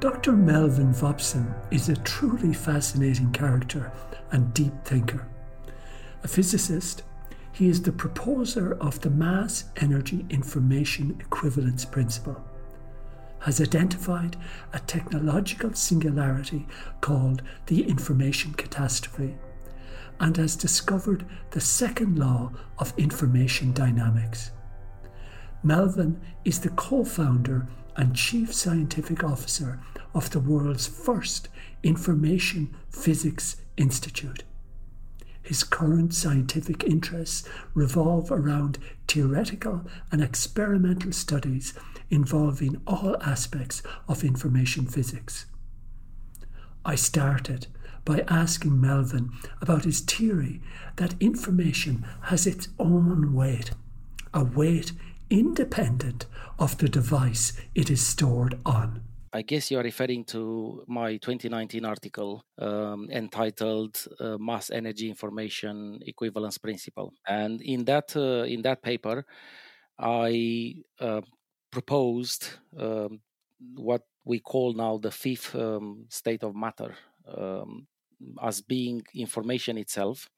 Dr. Melvin Vopson is a truly fascinating character and deep thinker. A physicist, he is the proposer of the mass energy information equivalence principle, has identified a technological singularity called the information catastrophe, and has discovered the second law of information dynamics. Melvin is the co founder and chief scientific officer of the world's first Information Physics Institute. His current scientific interests revolve around theoretical and experimental studies involving all aspects of information physics. I started by asking Melvin about his theory that information has its own weight, a weight independent of the device it is stored on. I guess you are referring to my 2019 article um, entitled uh, "Mass Energy Information Equivalence Principle," and in that uh, in that paper, I uh, proposed um, what we call now the fifth um, state of matter um, as being information itself,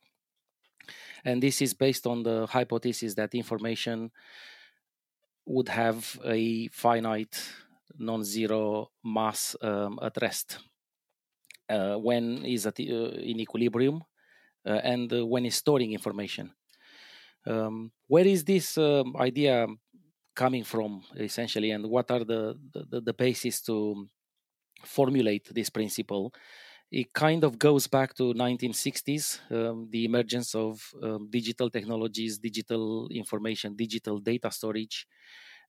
and this is based on the hypothesis that information would have a finite non-zero mass um, at rest uh, when is at, uh, in equilibrium uh, and uh, when is storing information. Um, where is this um, idea coming from essentially, and what are the the, the basis to formulate this principle? It kind of goes back to 1960s, um, the emergence of um, digital technologies, digital information, digital data storage,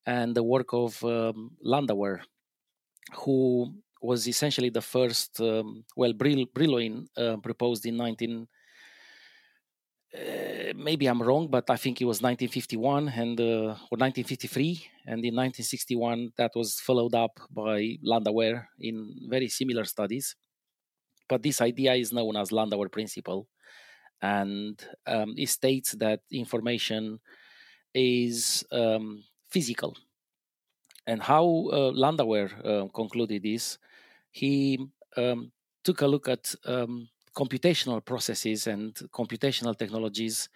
and the work of um, Landauer, who was essentially the first. Um, well, Brill, Brillouin uh, proposed in 19. Uh, maybe I'm wrong, but I think it was 1951 and uh, or 1953, and in 1961 that was followed up by Landauer in very similar studies. But this idea is known as Landauer principle, and um, it states that information is um, physical. And how uh, Landauer uh, concluded this, he um, took a look at um, computational processes and computational technologies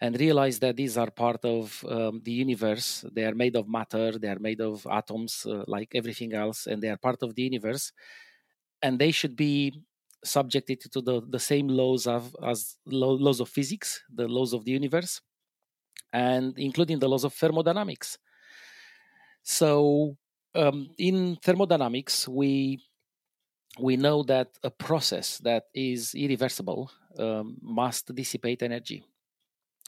and realized that these are part of um, the universe. They are made of matter, they are made of atoms uh, like everything else, and they are part of the universe. And they should be subjected to the, the same laws of, as laws of physics, the laws of the universe and including the laws of thermodynamics. So, um, in thermodynamics, we we know that a process that is irreversible um, must dissipate energy.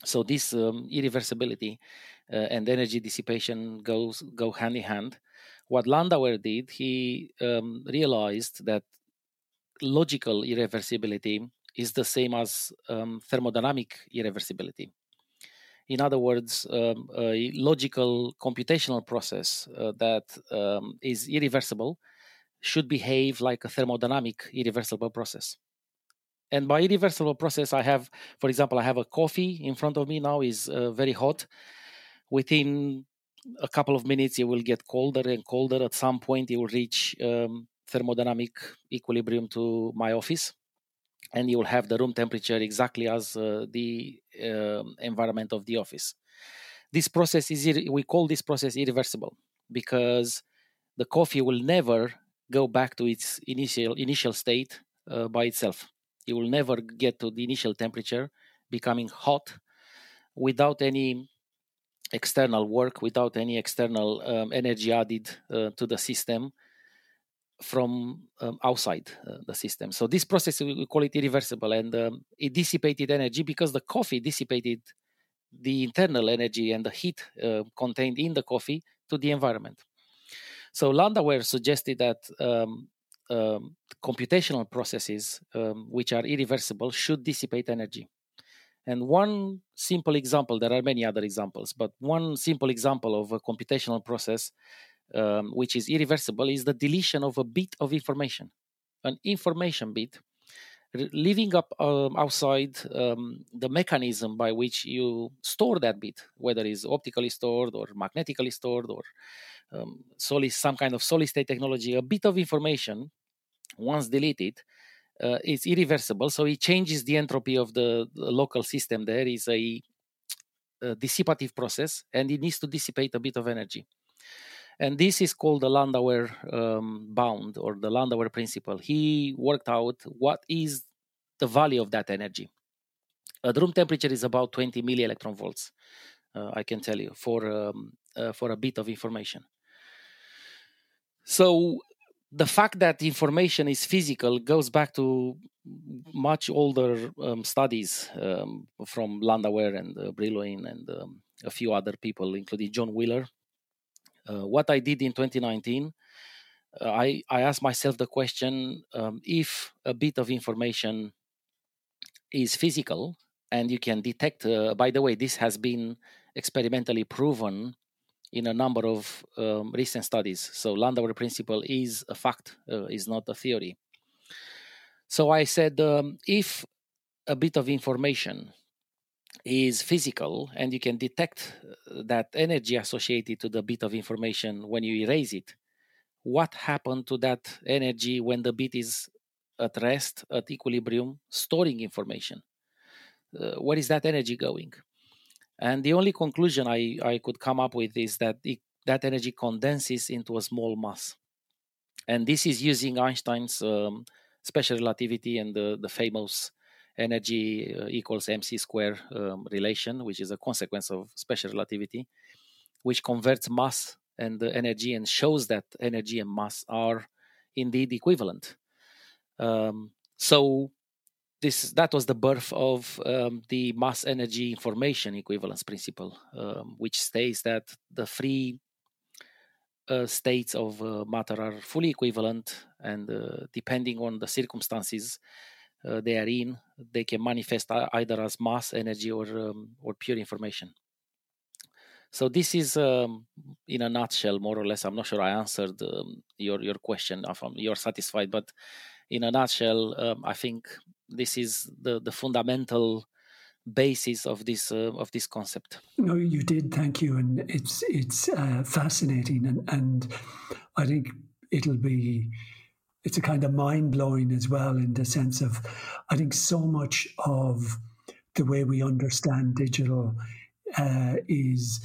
So this um, irreversibility uh, and energy dissipation goes go hand in hand. What Landauer did, he um, realized that logical irreversibility is the same as um, thermodynamic irreversibility. In other words, um, a logical computational process uh, that um, is irreversible should behave like a thermodynamic irreversible process. And by irreversible process, I have, for example, I have a coffee in front of me now is uh, very hot. Within a couple of minutes, it will get colder and colder. At some point, it will reach um, thermodynamic equilibrium to my office and you will have the room temperature exactly as uh, the uh, environment of the office. This process is we call this process irreversible because the coffee will never go back to its initial initial state uh, by itself. It will never get to the initial temperature, becoming hot, without any external work, without any external um, energy added uh, to the system from um, outside uh, the system. So this process we call it irreversible, and um, it dissipated energy because the coffee dissipated the internal energy and the heat uh, contained in the coffee to the environment. So Landauer suggested that um, um computational processes, um, which are irreversible, should dissipate energy. And one simple example, there are many other examples, but one simple example of a computational process um, which is irreversible, is the deletion of a bit of information. An information bit leaving up um, outside um, the mechanism by which you store that bit, whether it's optically stored or magnetically stored or um, solid, some kind of solid state technology, a bit of information, once deleted, uh, is irreversible. So it changes the entropy of the, the local system. There is a, a dissipative process, and it needs to dissipate a bit of energy. And this is called the Landauer um, bound or the Landauer principle. He worked out what is the value of that energy. At room temperature is about 20 milli electron volts. Uh, I can tell you for um, uh, for a bit of information. So the fact that information is physical goes back to much older um, studies um, from Landauer and uh, Brillouin and um, a few other people, including John Wheeler. Uh, what I did in 2019, uh, I, I asked myself the question um, if a bit of information is physical and you can detect, uh, by the way, this has been experimentally proven in a number of um, recent studies. So Landauer principle is a fact, uh, is not a theory. So I said, um, if a bit of information is physical and you can detect uh, that energy associated to the bit of information when you erase it, what happened to that energy when the bit is at rest, at equilibrium, storing information? Uh, where is that energy going? And the only conclusion I, I could come up with is that it, that energy condenses into a small mass. And this is using Einstein's um, special relativity and the, the famous energy uh, equals mc square um, relation, which is a consequence of special relativity, which converts mass and energy and shows that energy and mass are indeed equivalent. Um, so this that was the birth of um, the mass energy information equivalence principle, um, which states that the free uh, states of uh, matter are fully equivalent, and uh, depending on the circumstances uh, they are in, they can manifest either as mass energy or um, or pure information. So this is, um, in a nutshell, more or less. I'm not sure I answered um, your your question. If you're satisfied, but in a nutshell, um, I think this is the the fundamental basis of this uh, of this concept. No, you did. Thank you, and it's it's uh, fascinating, and and I think it'll be it's a kind of mind blowing as well in the sense of I think so much of the way we understand digital uh, is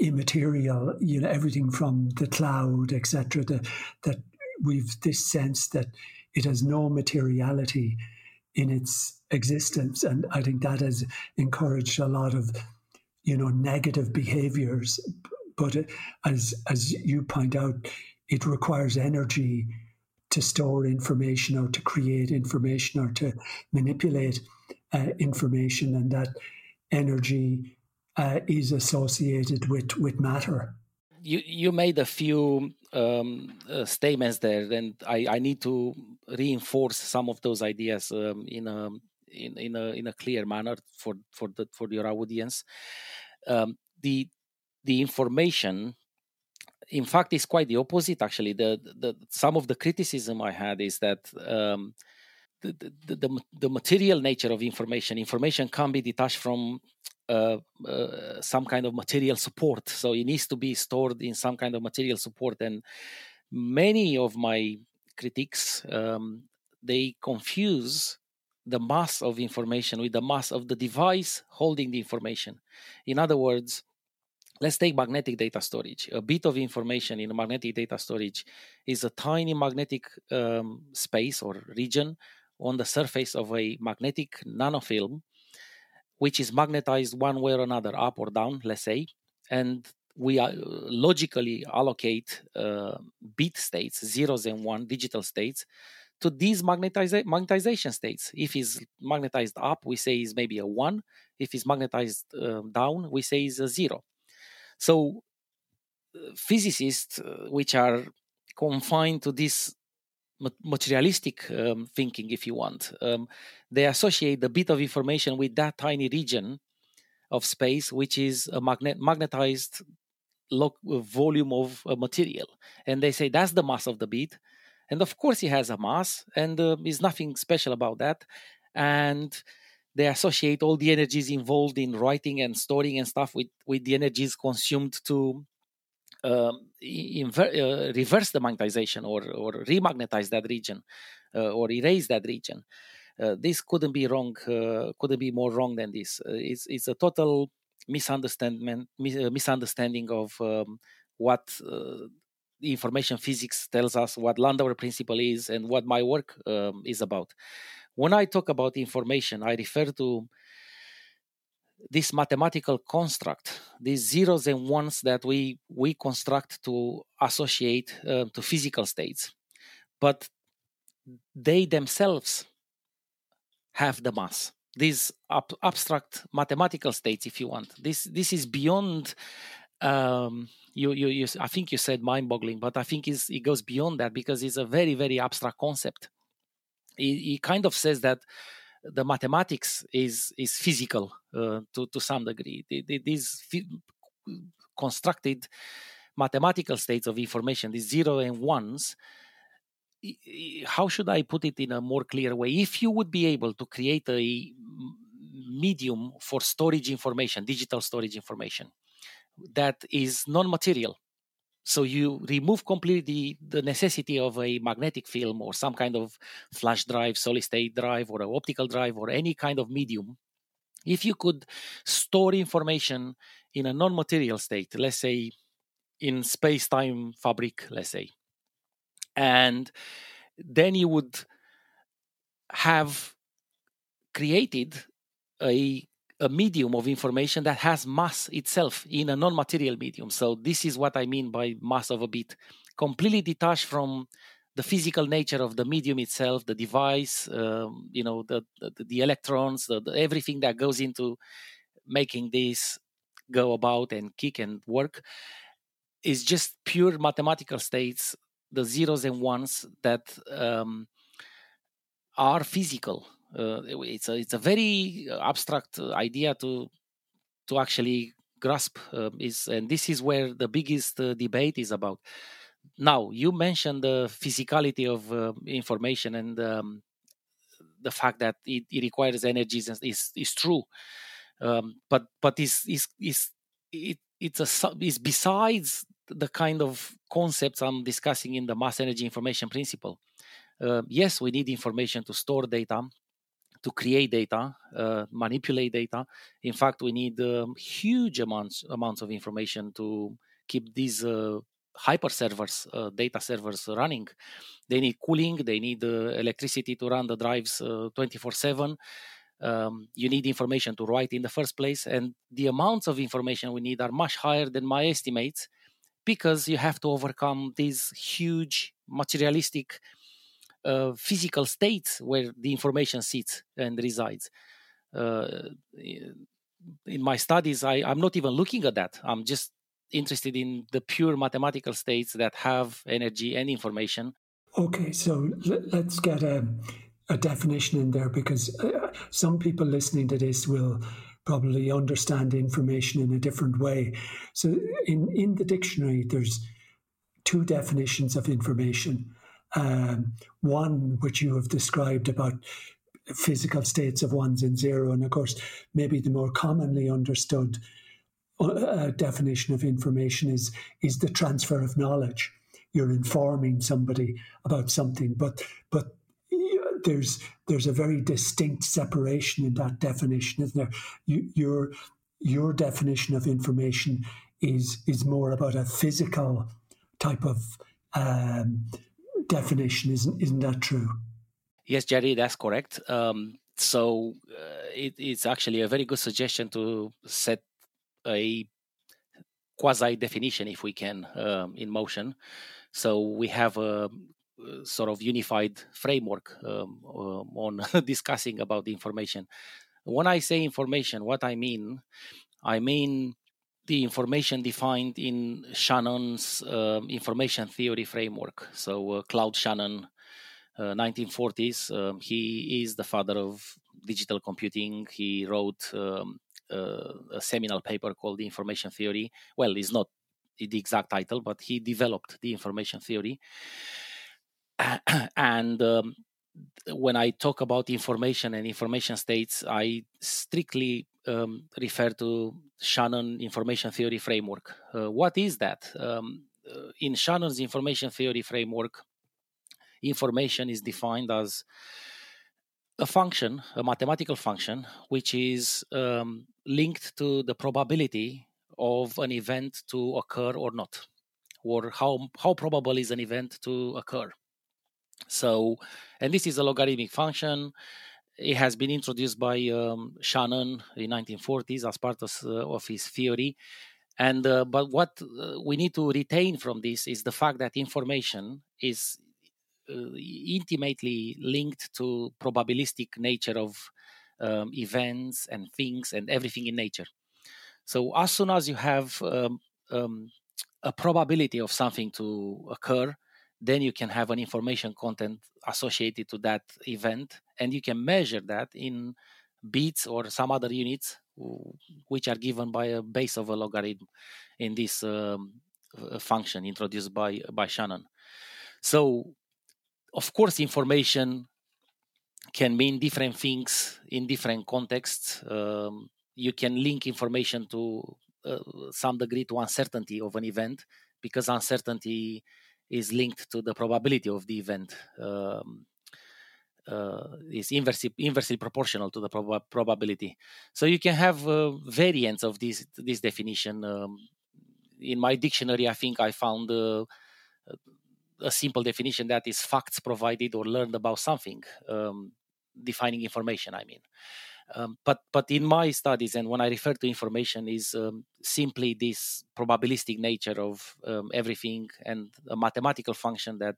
immaterial. You know, everything from the cloud, etc. That we've this sense that it has no materiality in its existence. And I think that has encouraged a lot of, you know, negative behaviors. But as as you point out, it requires energy to store information or to create information or to manipulate uh, information, and that energy uh, is associated with with matter. You you made a few um, uh, statements there, and I, I need to reinforce some of those ideas um, in a in, in a in a clear manner for for the for your audience. Um, the the information in fact it's quite the opposite actually. The, the some of the criticism i had is that um, the, the, the, the, material nature of information information can be detached from uh, uh, some kind of material support. So it needs to be stored in some kind of material support. And many of my critics um, they confuse the mass of information with the mass of the device holding the information. In other words let's take magnetic data storage a bit of information in magnetic data storage is a tiny magnetic um, space or region on the surface of a magnetic nanofilm which is magnetized one way or another up or down let's say and we uh, logically allocate uh, bit states, zeros and one digital states, to these magnetiza- magnetization states. If it's magnetized up, we say is maybe a one. If it's magnetized uh, down, we say is a zero. So, uh, physicists, uh, which are confined to this materialistic um, thinking, if you want, um, they associate the bit of information with that tiny region of space, which is a magnet- magnetized volume of material and they say that's the mass of the bit and of course it has a mass, and uh, there's nothing special about that. And they associate all the energies involved in writing and storing and stuff with with the energies consumed to um, inver- uh, reverse the magnetization or or remagnetize that region uh, or erase that region. Uh, this couldn't be wrong. Uh, couldn't be more wrong than this. Uh, it's it's a total misunderstanding mis- misunderstanding of um, what information physics tells us, what Landauer principle is, and what my work um, is about. When I talk about information, I refer to this mathematical construct, these zeros and ones that we we construct to associate uh, to physical states, but they themselves have the mass. These ab- abstract mathematical states, if you want, this this is beyond. Um, you, you, you, I think you said mind-boggling, but I think it goes beyond that because it's a very, very abstract concept. He, kind of says that the mathematics is is physical uh, to to some degree. These constructed mathematical states of information, these zero and ones. How should I put it in a more clear way? If you would be able to create a medium for storage information, digital storage information, that is non-material, so you remove completely the necessity of a magnetic film or some kind of flash drive solid state drive or an optical drive or any kind of medium. If you could store information in a non-material state let's say in space-time fabric let's say and then you would have created a a medium of information that has mass itself in a non-material medium. So this is what I mean by mass of a bit, completely detached from the physical nature of the medium itself, the device, um, you know, the the, the electrons, the, the, everything that goes into making this go about and kick and work is just pure mathematical states, the zeros and ones that um, are physical uh, it's a it's a very uh, abstract uh, idea to to actually grasp uh, is and this is where the biggest uh, debate is about. Now you mentioned the physicality of uh, information and um, the fact that it, it requires energies is is true. Um, but but is is is it it's a is besides the kind of concepts i'm discussing in the mass energy information principle yes we need information to store data to create data, uh, manipulate data. In fact, we need um, huge amounts amounts of information to keep these uh, hyper servers, uh, data servers running. They need cooling, they need uh, electricity to run the drives uh, 24 7. Um, you need information to write in the first place, and the amounts of information we need are much higher than my estimates because you have to overcome these huge materialistic uh, physical states where the information sits and resides. Uh, in my studies, I, I'm not even looking at that. I'm just interested in the pure mathematical states that have energy and information. Okay, so let's get a, a definition in there because uh, some people listening to this will probably understand information in a different way. So, in, in the dictionary, there's two definitions of information. Um, one, which you have described about physical states of ones and zero, and of course, maybe the more commonly understood uh, uh, definition of information is is the transfer of knowledge. You're informing somebody about something, but but there's there's a very distinct separation in that definition, isn't there? You, your your definition of information is is more about a physical type of um, definition, isn't isn't that true? Yes, Jerry, that's correct. Um, so uh, it, it's actually a very good suggestion to set a quasi definition, if we can, um, in motion. So we have a, a sort of unified framework um, um on discussing about the information. When I say information, what I mean, I mean the information defined in Shannon's uh, information theory framework. So uh, Claude Shannon, uh, 1940s. Um, he is the father of digital computing. He wrote um, a seminal paper called the Information Theory. Well, it's not the exact title, but he developed the information theory. and um, when I talk about information and information states, I strictly um, refer to Shannon information theory framework. Uh, what is that? Um, uh, in Shannon's information theory framework, information is defined as a function, a mathematical function, which is um, linked to the probability of an event to occur or not, or how, how probable is an event to occur. So, and this is a logarithmic function. It has been introduced by um, Shannon in 1940s as part of, uh, of his theory. And uh, but what uh, we need to retain from this is the fact that information is intimately linked to probabilistic nature of um, events and things and everything in nature. So as soon as you have um, um, a probability of something to occur, then you can have an information content associated to that event and you can measure that in bits or some other units which are given by a base of a logarithm in this um, function introduced by by Shannon. So, of course, information can mean different things in different contexts. Um, you can link information to uh, some degree to uncertainty of an event because uncertainty is linked to the probability of the event. Um, uh, is inversely, inversely proportional to the prob- probability. So you can have uh, variants of this this definition. Um, in my dictionary, I think I found uh, a simple definition that is facts provided or learned about something, um, defining information. I mean. Um, but but in my studies and when I refer to information is um, simply this probabilistic nature of um, everything and a mathematical function that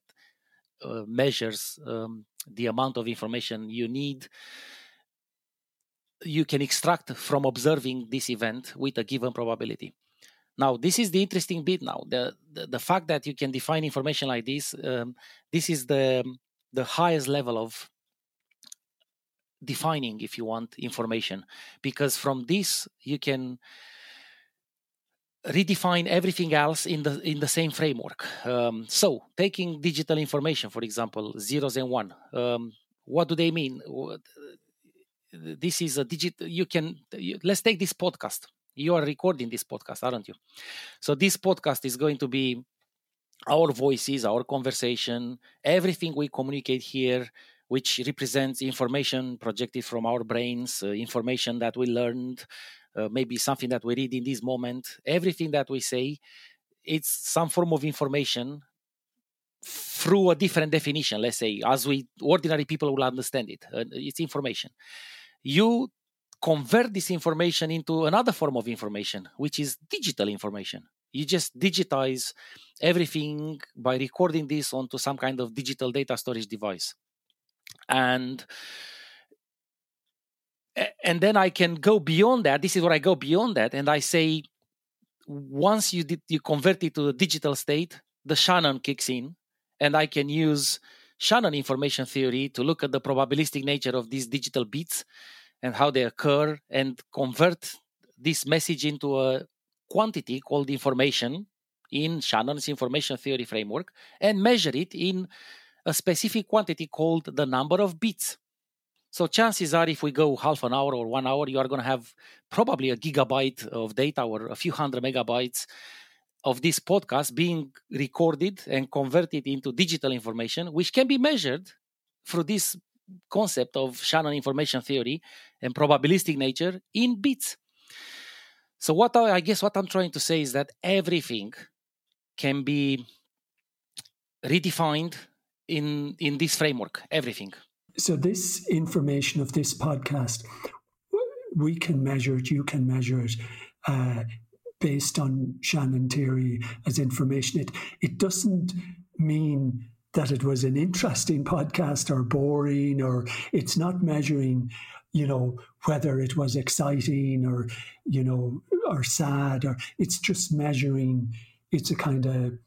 uh, measures um, the amount of information you need. You can extract from observing this event with a given probability. Now this is the interesting bit now. The the, the fact that you can define information like this um, this is the the highest level of defining if you want information because from this you can redefine everything else in the in the same framework. Um, so taking digital information for example zeros and one um, what do they mean? This is a digital you can let's take this podcast. You are recording this podcast aren't you? So this podcast is going to be our voices our conversation everything we communicate here which represents information projected from our brains, uh, information that we learned, uh, maybe something that we read in this moment. Everything that we say, it's some form of information through a different definition, let's say, as we ordinary people will understand it. Uh, it's information. You convert this information into another form of information, which is digital information. You just digitize everything by recording this onto some kind of digital data storage device and and then i can go beyond that this is where i go beyond that and i say once you did you convert it to the digital state the shannon kicks in and i can use shannon information theory to look at the probabilistic nature of these digital bits and how they occur and convert this message into a quantity called information in shannon's information theory framework and measure it in a specific quantity called the number of bits. So chances are, if we go half an hour or one hour, you are going to have probably a gigabyte of data or a few hundred megabytes of this podcast being recorded and converted into digital information, which can be measured through this concept of Shannon information theory and probabilistic nature in bits. So what I, I guess what I'm trying to say is that everything can be redefined in in this framework everything. So this information of this podcast we can measure it you can measure it uh, based on shannon theory as information. It it doesn't mean that it was an interesting podcast or boring or it's not measuring you know whether it was exciting or you know or sad or it's just measuring. It's a kind of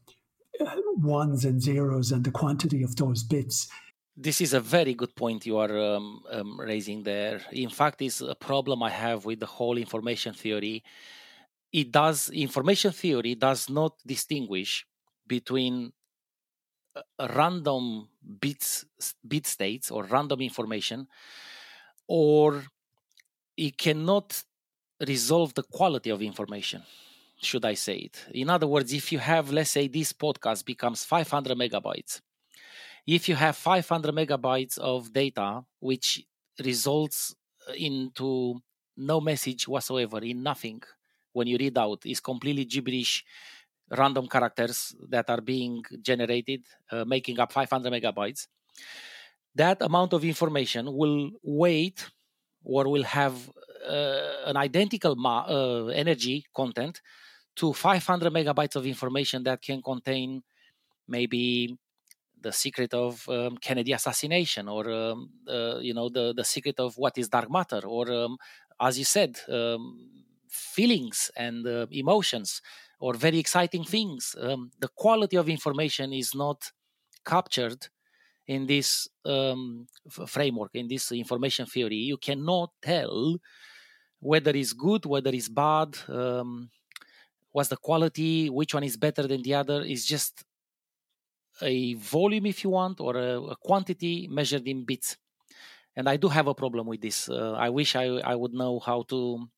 ones and zeros and the quantity of those bits. This is a very good point you are um, um, raising there. In fact, it's a problem I have with the whole information theory. It does information theory does not distinguish between random bits bit states or random information or it cannot resolve the quality of information should i say it? In other words if you have let's say this podcast becomes 500 megabytes if you have 500 megabytes of data which results into no message whatsoever in nothing when you read out is completely gibberish random characters that are being generated, uh, making up 500 megabytes, that amount of information will weight or will have uh, an identical ma- uh, energy content to 500 megabytes of information that can contain maybe the secret of um, Kennedy assassination, or um, uh, you know the the secret of what is dark matter, or um, as you said, um, feelings and uh, emotions or very exciting things. Um, the quality of information is not captured in this um, f- framework, in this information theory. You cannot tell whether it's good, whether it's bad, um, what's the quality, which one is better than the other. is just a volume, if you want, or a, a quantity measured in bits. And I do have a problem with this. Uh, I wish I, I would know how to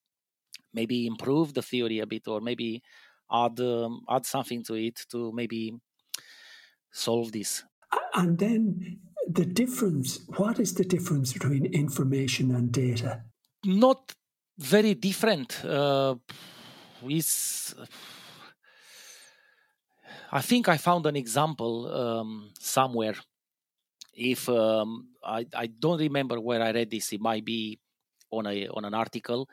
maybe improve the theory a bit, or maybe add um, add something to it to maybe solve this. And then the difference. What is the difference between information and data? Not very different. Uh, I think I found an example um, somewhere. If um, I, I don't remember where I read this, it might be on a on an article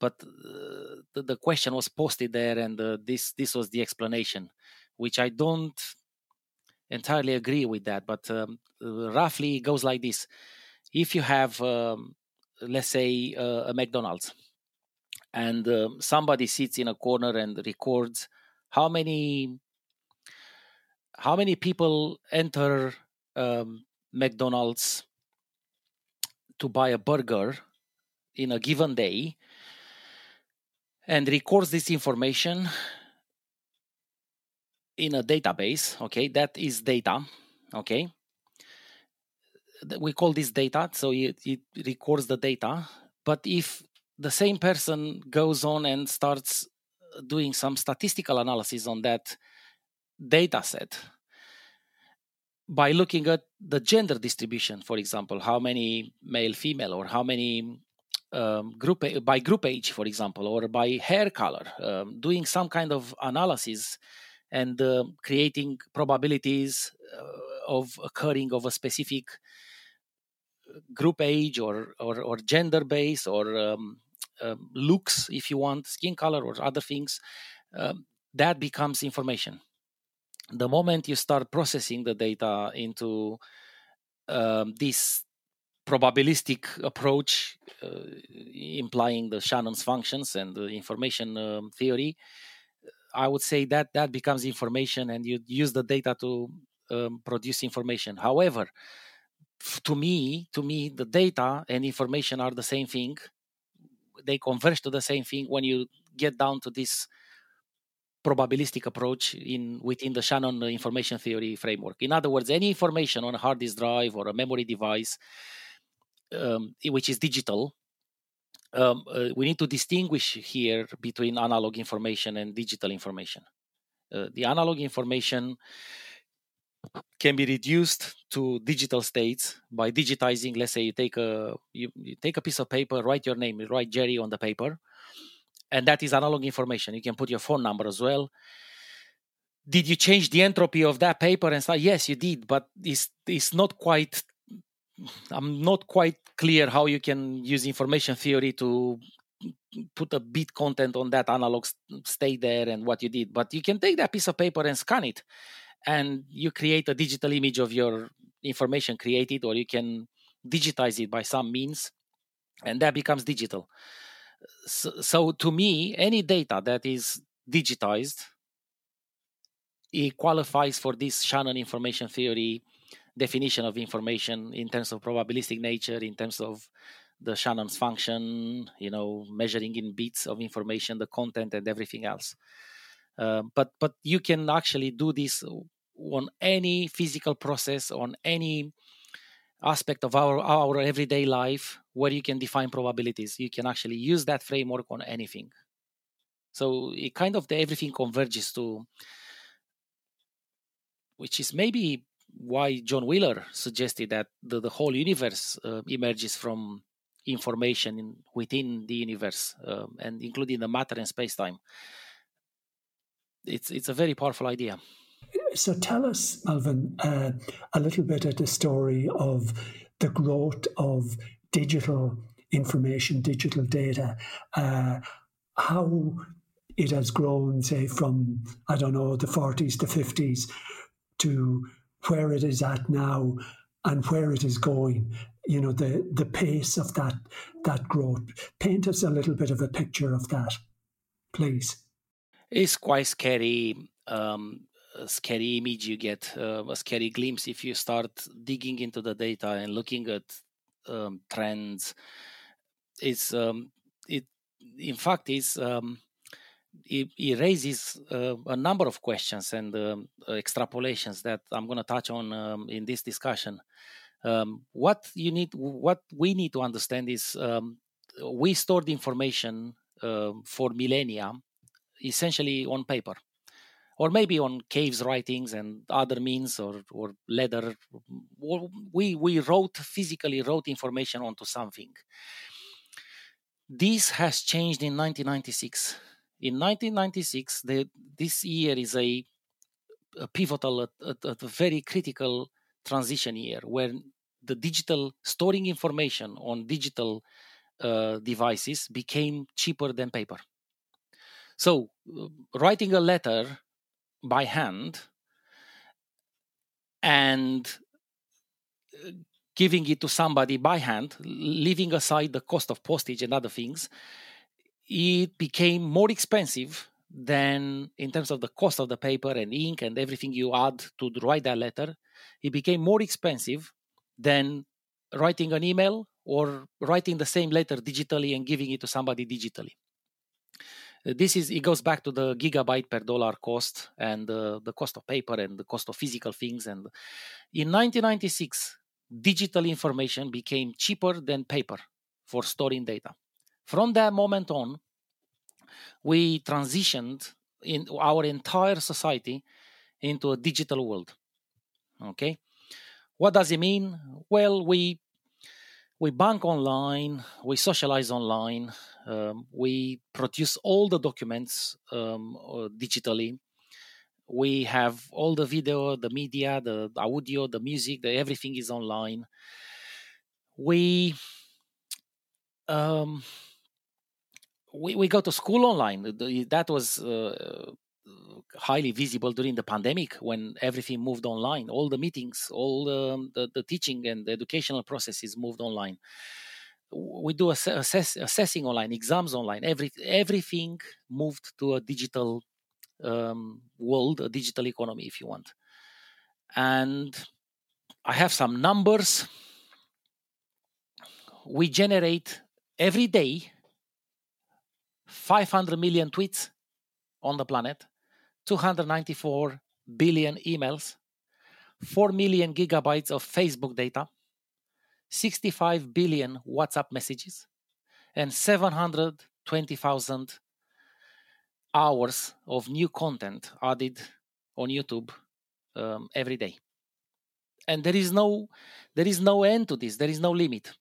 but uh, the, the, question was posted there and uh, this this was the explanation which i don't entirely agree with that but um, roughly it goes like this if you have um, let's say uh, a mcdonald's and um, somebody sits in a corner and records how many how many people enter um, mcdonald's to buy a burger in a given day and records this information in a database okay? That is data okay? We call this data so it, it records the data. But if the same person goes on and starts doing some statistical analysis on that data set by looking at the gender distribution for example how many male female or how many um, group by group age, for example, or by hair color, um, doing some kind of analysis and uh, creating probabilities uh, of occurring of a specific uh, group age or or, or gender base or um, looks, if you want, skin color or other things, um, that becomes information. The moment you start processing the data into um, this probabilistic approach uh, implying the Shannon's functions and the information um, theory, I would say that that becomes information and you use the data to um, produce information. However, to me, to me, the data and information are the same thing. They converge to the same thing when you get down to this probabilistic approach in within the Shannon information theory framework. In other words, any information on a hard disk drive or a memory device um, which is digital, um, uh, we need to distinguish here between analog information and digital information. Uh, the analog information can be reduced to digital states by digitizing. Let's say you take a you, you take a piece of paper, write your name, write Jerry on the paper, and that is analog information. You can put your phone number as well. Did you change the entropy of that paper and say yes, you did, but it's it's not quite I'm not quite clear how you can use information theory to put a bit content on that analog state there and what you did. But you can take that piece of paper and scan it, and you create a digital image of your information created, or you can digitize it by some means, and that becomes digital. So, so to me, any data that is digitized, it qualifies for this Shannon information theory definition of information in terms of probabilistic nature, in terms of the Shannon's function, you know, measuring in bits of information, the content, and everything else. Uh, but but you can actually do this on any physical process, on any aspect of our, our everyday life where you can define probabilities. You can actually use that framework on anything. So it kind of the, everything converges to, which is maybe why John Wheeler suggested that the, the whole universe uh, emerges from information in, within the universe um, and including the matter and space time. It's it's a very powerful idea. So tell us, Melvin, uh, a little bit of the story of the growth of digital information, digital data, uh, how it has grown, say, from, I don't know, the 40s to 50s to where it is at now and where it is going. You know, the, the pace of that, that growth. Paint us a little bit of a picture of that, please. It's quite scary. Um, scary image you get, uh, a scary glimpse if you start digging into the data and looking at um, trends. It's um, it in fact is um, it, it, raises uh, a number of questions and um, extrapolations that I'm going to touch on um, in this discussion. Um, what you need, what we need to understand is we stored information uh, for millennia essentially on paper. Or maybe on caves writings and other means or, or leather. We, we wrote physically wrote information onto something. This has changed in 1996 in 1996 the, this year is a, a pivotal a, a, a very critical transition year where the digital storing information on digital uh, devices became cheaper than paper so uh, writing a letter by hand and uh, giving it to somebody by hand, leaving aside the cost of postage and other things, it became more expensive than in terms of the cost of the paper and ink and everything you add to write that letter. It became more expensive than writing an email or writing the same letter digitally and giving it to somebody digitally this is it goes back to the gigabyte per dollar cost and uh, the cost of paper and the cost of physical things and in 1996 digital information became cheaper than paper for storing data. From that moment on we transitioned in our entire society into a digital world okay? What does it mean? Well we we bank online, we socialize online, um, we produce all the documents um, uh, digitally. We have all the video, the media, the audio, the music, the, everything is online. We um, we, we go to school online. That was uh, highly visible during the pandemic when everything moved online. All the meetings, all the, the, the teaching and the educational processes moved online. We do assess, assessing online, exams online. Every everything moved to a digital um, world, a digital economy, if you want. And I have some numbers. We generate every day 500 million tweets on the planet 294 billion emails, 4 million gigabytes of Facebook data, 65 billion WhatsApp messages, and 720,000 hours of new content added on YouTube um, every day. And there is no there is no end to this. There is no limit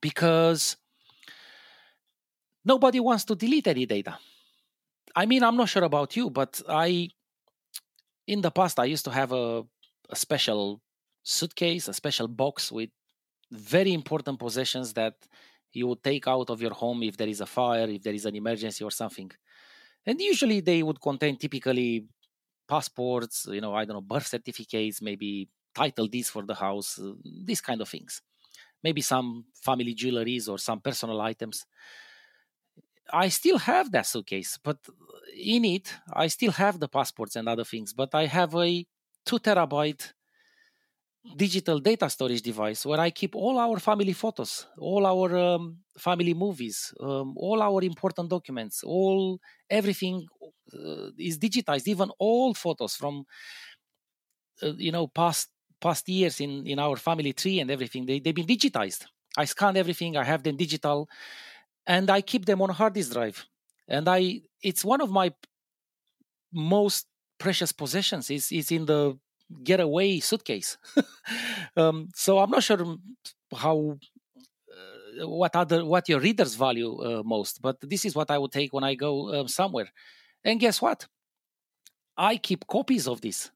because nobody wants to delete any data I mean, I'm not sure about you, but I, in the past, I used to have a, a special suitcase, a special box with very important possessions that you would take out of your home if there is a fire, if there is an emergency or something. And usually they would contain typically passports, you know, I don't know, birth certificates, maybe title deeds for the house, uh, these kind of things. Maybe some family jewelries or some personal items. I still have that suitcase, but in it, I still have the passports and other things, but I have a two terabyte digital data storage device where I keep all our family photos, all our um, family movies, um, all our important documents, all everything uh, is digitized, even all photos from uh, you know past past years in in our family tree and everything they, they've been digitized. I scan everything i have them digital and i keep them on hard disk drive. And i it's one of my most precious possessions is is in the getaway suitcase um, so i'm not sure how uh, what other what your readers value uh, most but this is what i would take when i go um, somewhere and guess what i keep copies of this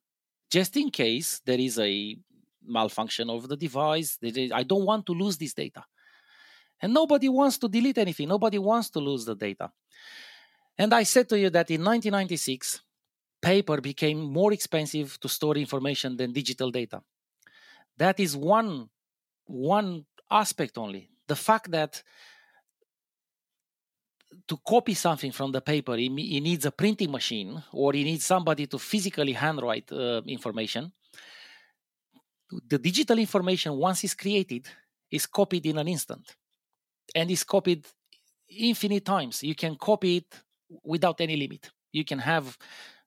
just in case there is a malfunction of the device. I don't want to lose this data. And nobody wants to delete anything, nobody wants to lose the data. And I said to you that in 1996, paper became more expensive to store information than digital data. That is one, one aspect only. The fact that to copy something from the paper, it, it, needs a printing machine or it needs somebody to physically handwrite uh, information. The digital information, once it's created, is copied in an instant and is copied infinite times. You can copy it without any limit. You can have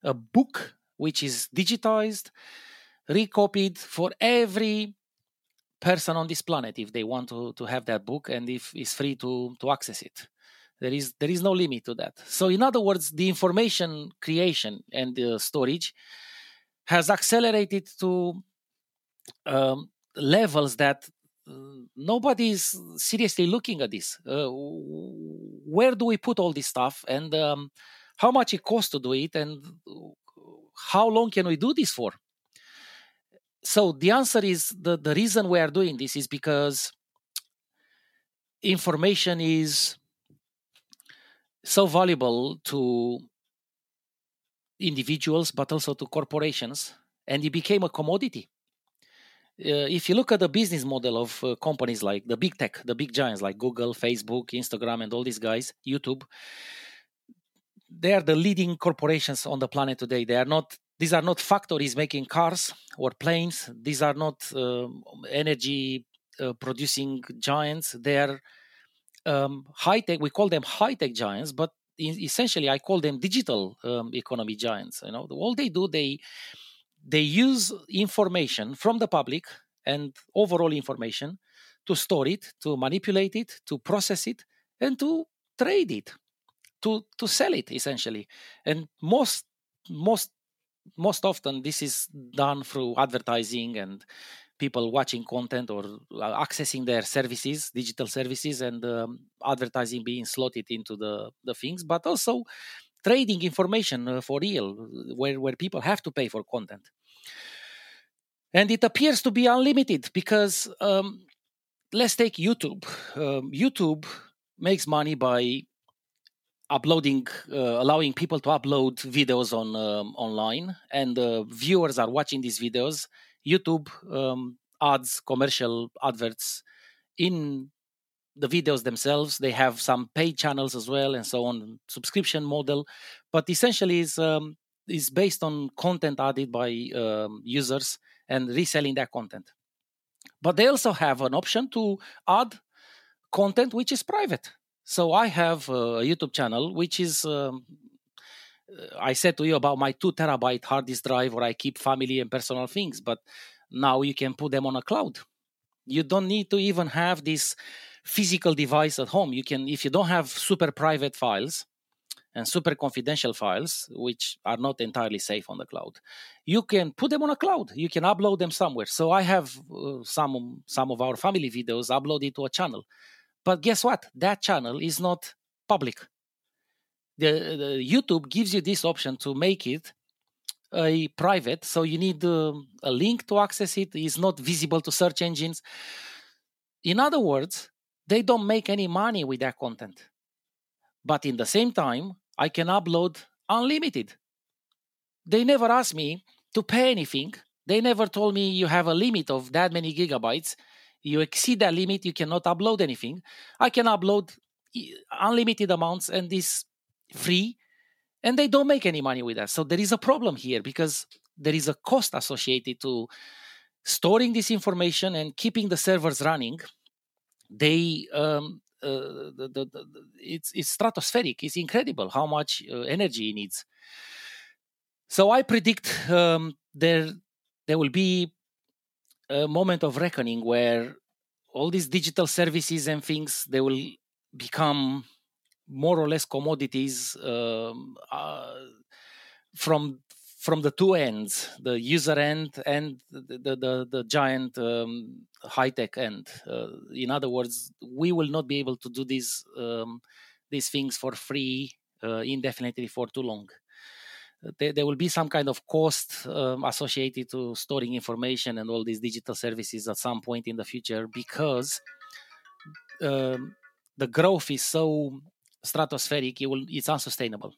a book which is digitized, recopied for every person on this planet if they want to, to have that book and if it's free to, to access it. There is there is no limit to that. So in other words the information creation and the storage has accelerated to um, levels that uh, nobody is seriously looking at this. Uh, where do we put all this stuff? And um, how much it costs to do it and how long can we do this for? So the answer is the, the reason we are doing this is because information is so valuable to individuals but also to corporations and it became a commodity. Uh, if you look at the business model of uh, companies like the big tech the big giants like google facebook instagram and all these guys youtube they are the leading corporations on the planet today they are not these are not factories making cars or planes these are not uh, energy uh, producing giants they are um, high tech. We call them high tech giants, but essentially I call them digital um, economy giants. You know, all they do they they use information from the public and overall information to store it, to manipulate it, to process it, and to trade it, to to sell it essentially. And most most most often this is done through advertising and people watching content or uh, accessing their services, digital services, and um, advertising being slotted into the, the things, but also trading information uh, for real, where, where people have to pay for content. And it appears to be unlimited because um, let's take YouTube. Um, YouTube makes money by uploading uh, allowing people to upload videos on um, online and uh, viewers are watching these videos YouTube um, adds commercial adverts in the videos themselves. They have some paid channels as well, and so on, subscription model. But essentially, is um, is based on content added by um, users and reselling that content. But they also have an option to add content which is private. So I have a YouTube channel which is um, I said to you about my two terabyte hard disk drive where I keep family and personal things, but now you can put them on a cloud. You don't need to even have this physical device at home. You can, if you don't have super private files and super confidential files, which are not entirely safe on the cloud, you can put them on a cloud. You can upload them somewhere. So I have uh, some some of our family videos uploaded to a channel, but guess what? That channel is not public the, the YouTube gives you this option to make it a private, so you need um, a link to access it. It's not visible to search engines. In other words, they don't make any money with that content. But in the same time, I can upload unlimited. They never asked me to pay anything. They never told me you have a limit of that many gigabytes. You exceed that limit, you cannot upload anything. I can upload unlimited amounts, and this free and they don't make any money with that. So there is a problem here because there is a cost associated to storing this information and keeping the servers running. They um, uh, the, the, the, it's, it's stratospheric. It's incredible how much uh, energy it needs. So i predict um, there there will be a moment of reckoning where all these digital services and things they will become more or less commodities um, uh, from from the two ends the user end and the the, the, the giant um, high tech end. Uh, in other words we will not be able to do these um, these things for free uh, indefinitely for too long there, there, will be some kind of cost um, associated to storing information and all these digital services at some point in the future because um, the growth is so stratospheric it will, it's unsustainable.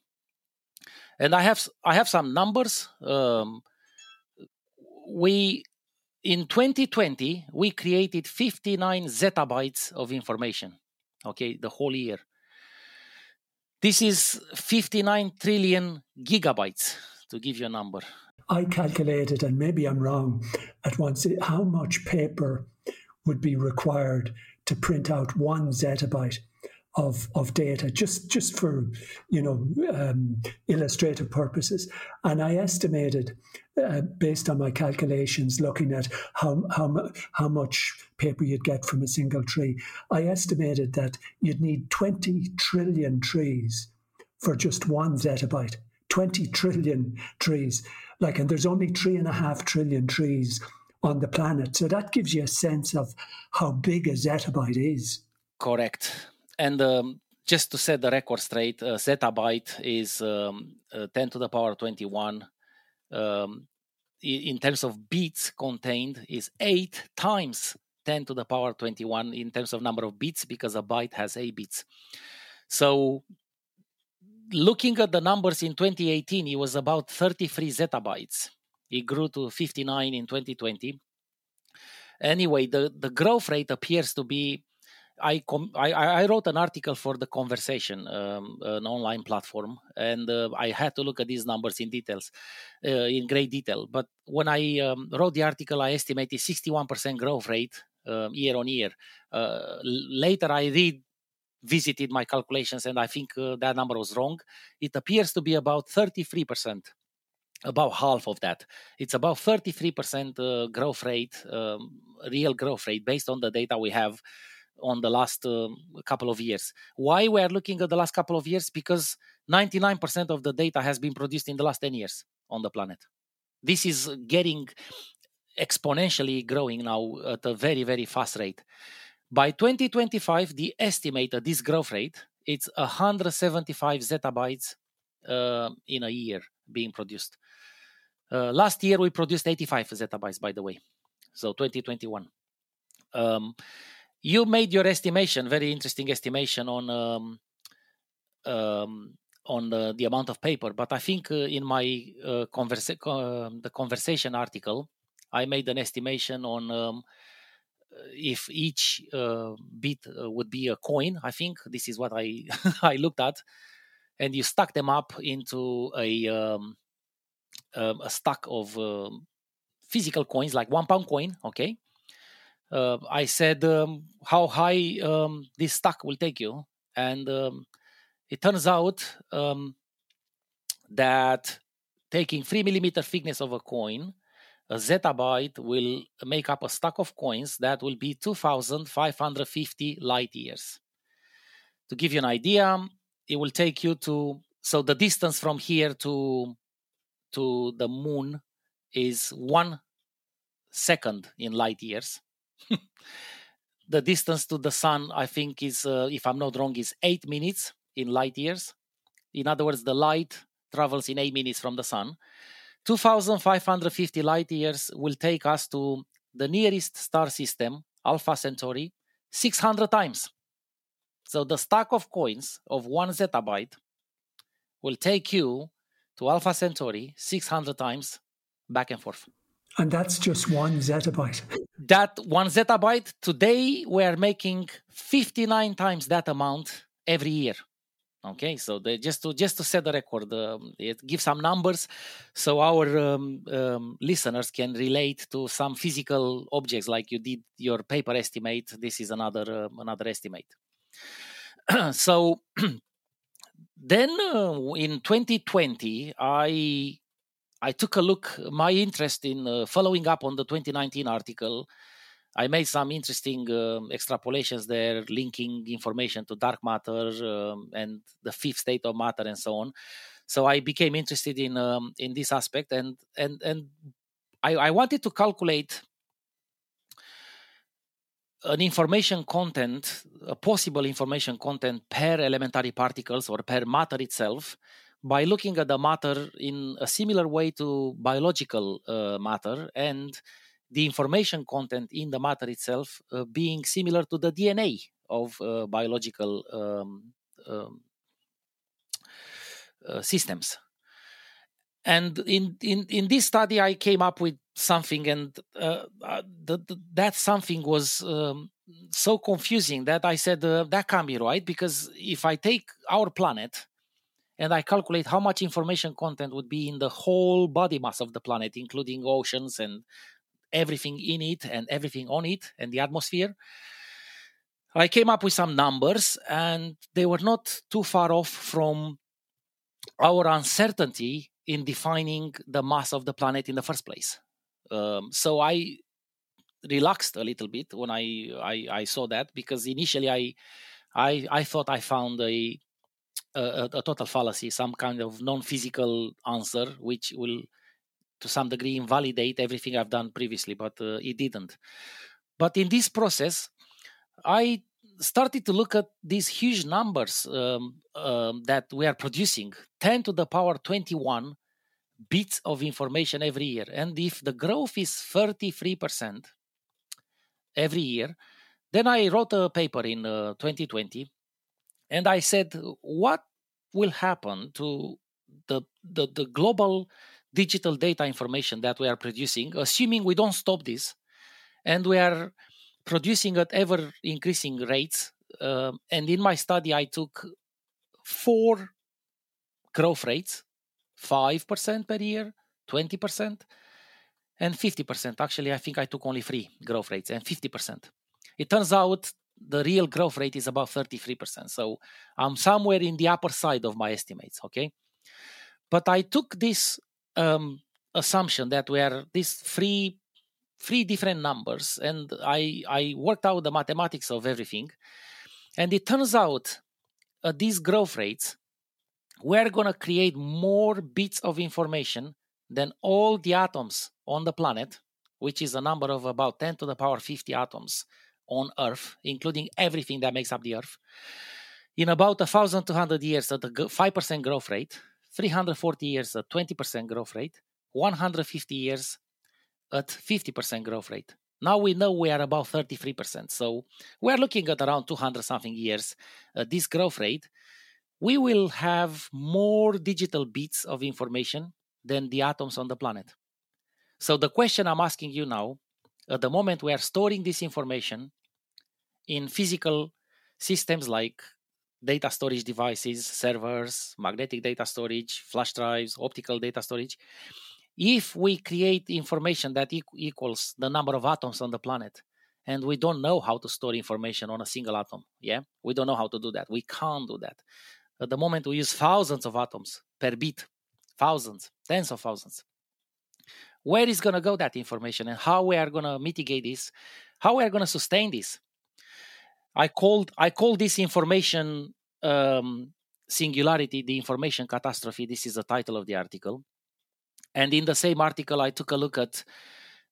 And i have i have some numbers um, we in 2020 we created 59 zettabytes of information okay the whole year this is 59 trillion gigabytes, to give you a number. I calculated, and maybe I'm wrong, at once how much paper would be required to print out one zettabyte of, of data just just for you know um, illustrative purposes and I estimated uh, based on my calculations looking at how how how much paper you'd get from a single tree I estimated that you'd need 20 trillion trees for just one zettabyte. 20 trillion trees. Like and there's only three and a half trillion trees on the planet. So that gives you a sense of how big a zettabyte is. Correct. And um, just to set the record straight, uh, zettabyte is um, uh, 10 to the power 21. Um, in terms of bits contained, is eight times 10 to the power 21 in terms of number of bits because a byte has eight bits. So, looking at the numbers in 2018, it was about 33 zettabytes. It grew to 59 in 2020. Anyway, the, the growth rate appears to be I, com- I, I wrote an article for the conversation, um, an online platform, and uh, I had to look at these numbers in details, uh, in great detail. But when I um, wrote the article, I estimated 61% growth rate um, year on year. Uh, later, I revisited my calculations, and I think uh, that number was wrong. It appears to be about 33%. About half of that. It's about 33% uh, growth rate, um, real growth rate, based on the data we have on the last uh, couple of years. Why we are looking at the last couple of years? Because 99% of the data has been produced in the last 10 years on the planet. This is getting exponentially growing now at a very, very fast rate. By 2025, the estimate of this growth rate it's 175 zettabytes uh, in a year being produced. Uh, last year we produced 85 zettabytes, by the way. So 2021. Um, you made your estimation, very interesting estimation on um, um, on the, the, amount of paper. But I think uh, in my uh, conversa- uh, the conversation article, I made an estimation on um, if each uh, bit uh, would be a coin. I think this is what I I looked at, and you stack them up into a um, um a stack of um, physical coins, like one pound coin. Okay, uh, I said um, how high um, this stack will take you, and um, it turns out um, that taking three millimeter thickness of a coin, a zettabyte will make up a stack of coins that will be 2,550 light years. To give you an idea, it will take you to so the distance from here to to the moon is one second in light years the distance to the sun, I think, is, uh, if I'm not wrong, is eight minutes in light years. In other words, the light travels in eight minutes from the sun. 2,550 light years will take us to the nearest star system, Alpha Centauri, 600 times. So the stack of coins of one zettabyte will take you to Alpha Centauri 600 times back and forth. And that's just one zettabyte. That one zettabyte, today we are making 59 times that amount every year. Okay, so the, just to just to set the record, um, it gives some numbers, so our um, um, listeners can relate to some physical objects, like you did your paper estimate. This is another uh, another estimate. so then uh, in 2020, I I took a look, my interest in uh, following up on the 2019 article. I made some interesting um, extrapolations there, linking information to dark matter um, and the fifth state of matter and so on. So I became interested in um, in this aspect, and and and I, I wanted to calculate an information content, a possible information content per elementary particles or per matter itself by looking at the matter in a similar way to biological uh, matter and the information content in the matter itself uh, being similar to the DNA of uh, biological um, um, uh, systems. And in, in, in this study, I came up with something, and uh, uh, the, the, that something was um, so confusing that I said, that can't be right, because if I take our planet, and I calculate how much information content would be in the whole body mass of the planet, including oceans and everything in it and everything on it and the atmosphere. I came up with some numbers, and they were not too far off from our uncertainty in defining the mass of the planet in the first place. Um, so I relaxed a little bit when I, I, I saw that because initially I I I thought I found a a, a total fallacy, some kind of non-physical answer, which will, to some degree, invalidate everything I've done previously, but uh, it didn't. But in this process, I started to look at these huge numbers um, um, that we are producing 10 to the power 21 bits of information every year. And if the growth is 33% every year, then I wrote a paper in uh, 2020 and I said, what will happen to the, the, the global digital data information that we are producing, assuming we don't stop this and we are producing at ever increasing rates. Uh, and in my study, I took four growth rates 5% per year, 20%, and 50%. Actually, I think I took only three growth rates and 50%. It turns out the real growth rate is about 33%. So I'm somewhere in the upper side of my estimates, okay? But I took this um, assumption that we are these three three different numbers and I, I worked out the mathematics of everything. And it turns out at these growth rates, we're going to create more bits of information than all the atoms on the planet, which is a number of about 10 to the power 50 atoms on Earth, including everything that makes up the Earth, in about 1,200 years at a 5% growth rate, 340 years at 20% growth rate, 150 years at 50% growth rate. Now we know we are about 33%. So we're looking at around 200 something years at this growth rate. We will have more digital bits of information than the atoms on the planet. So the question I'm asking you now at the moment we are storing this information in physical systems like data storage devices, servers, magnetic data storage, flash drives, optical data storage. If we create information that equals the number of atoms on the planet, and we don't know how to store information on a single atom, yeah, we don't know how to do that. We can't do that. At the moment, we use thousands of atoms per bit, thousands, tens of thousands where is going to go that information and how we are going to mitigate this how we are going to sustain this. I called i call this information um, singularity the information catastrophe. This is the title of the article. And in the same article i took a look at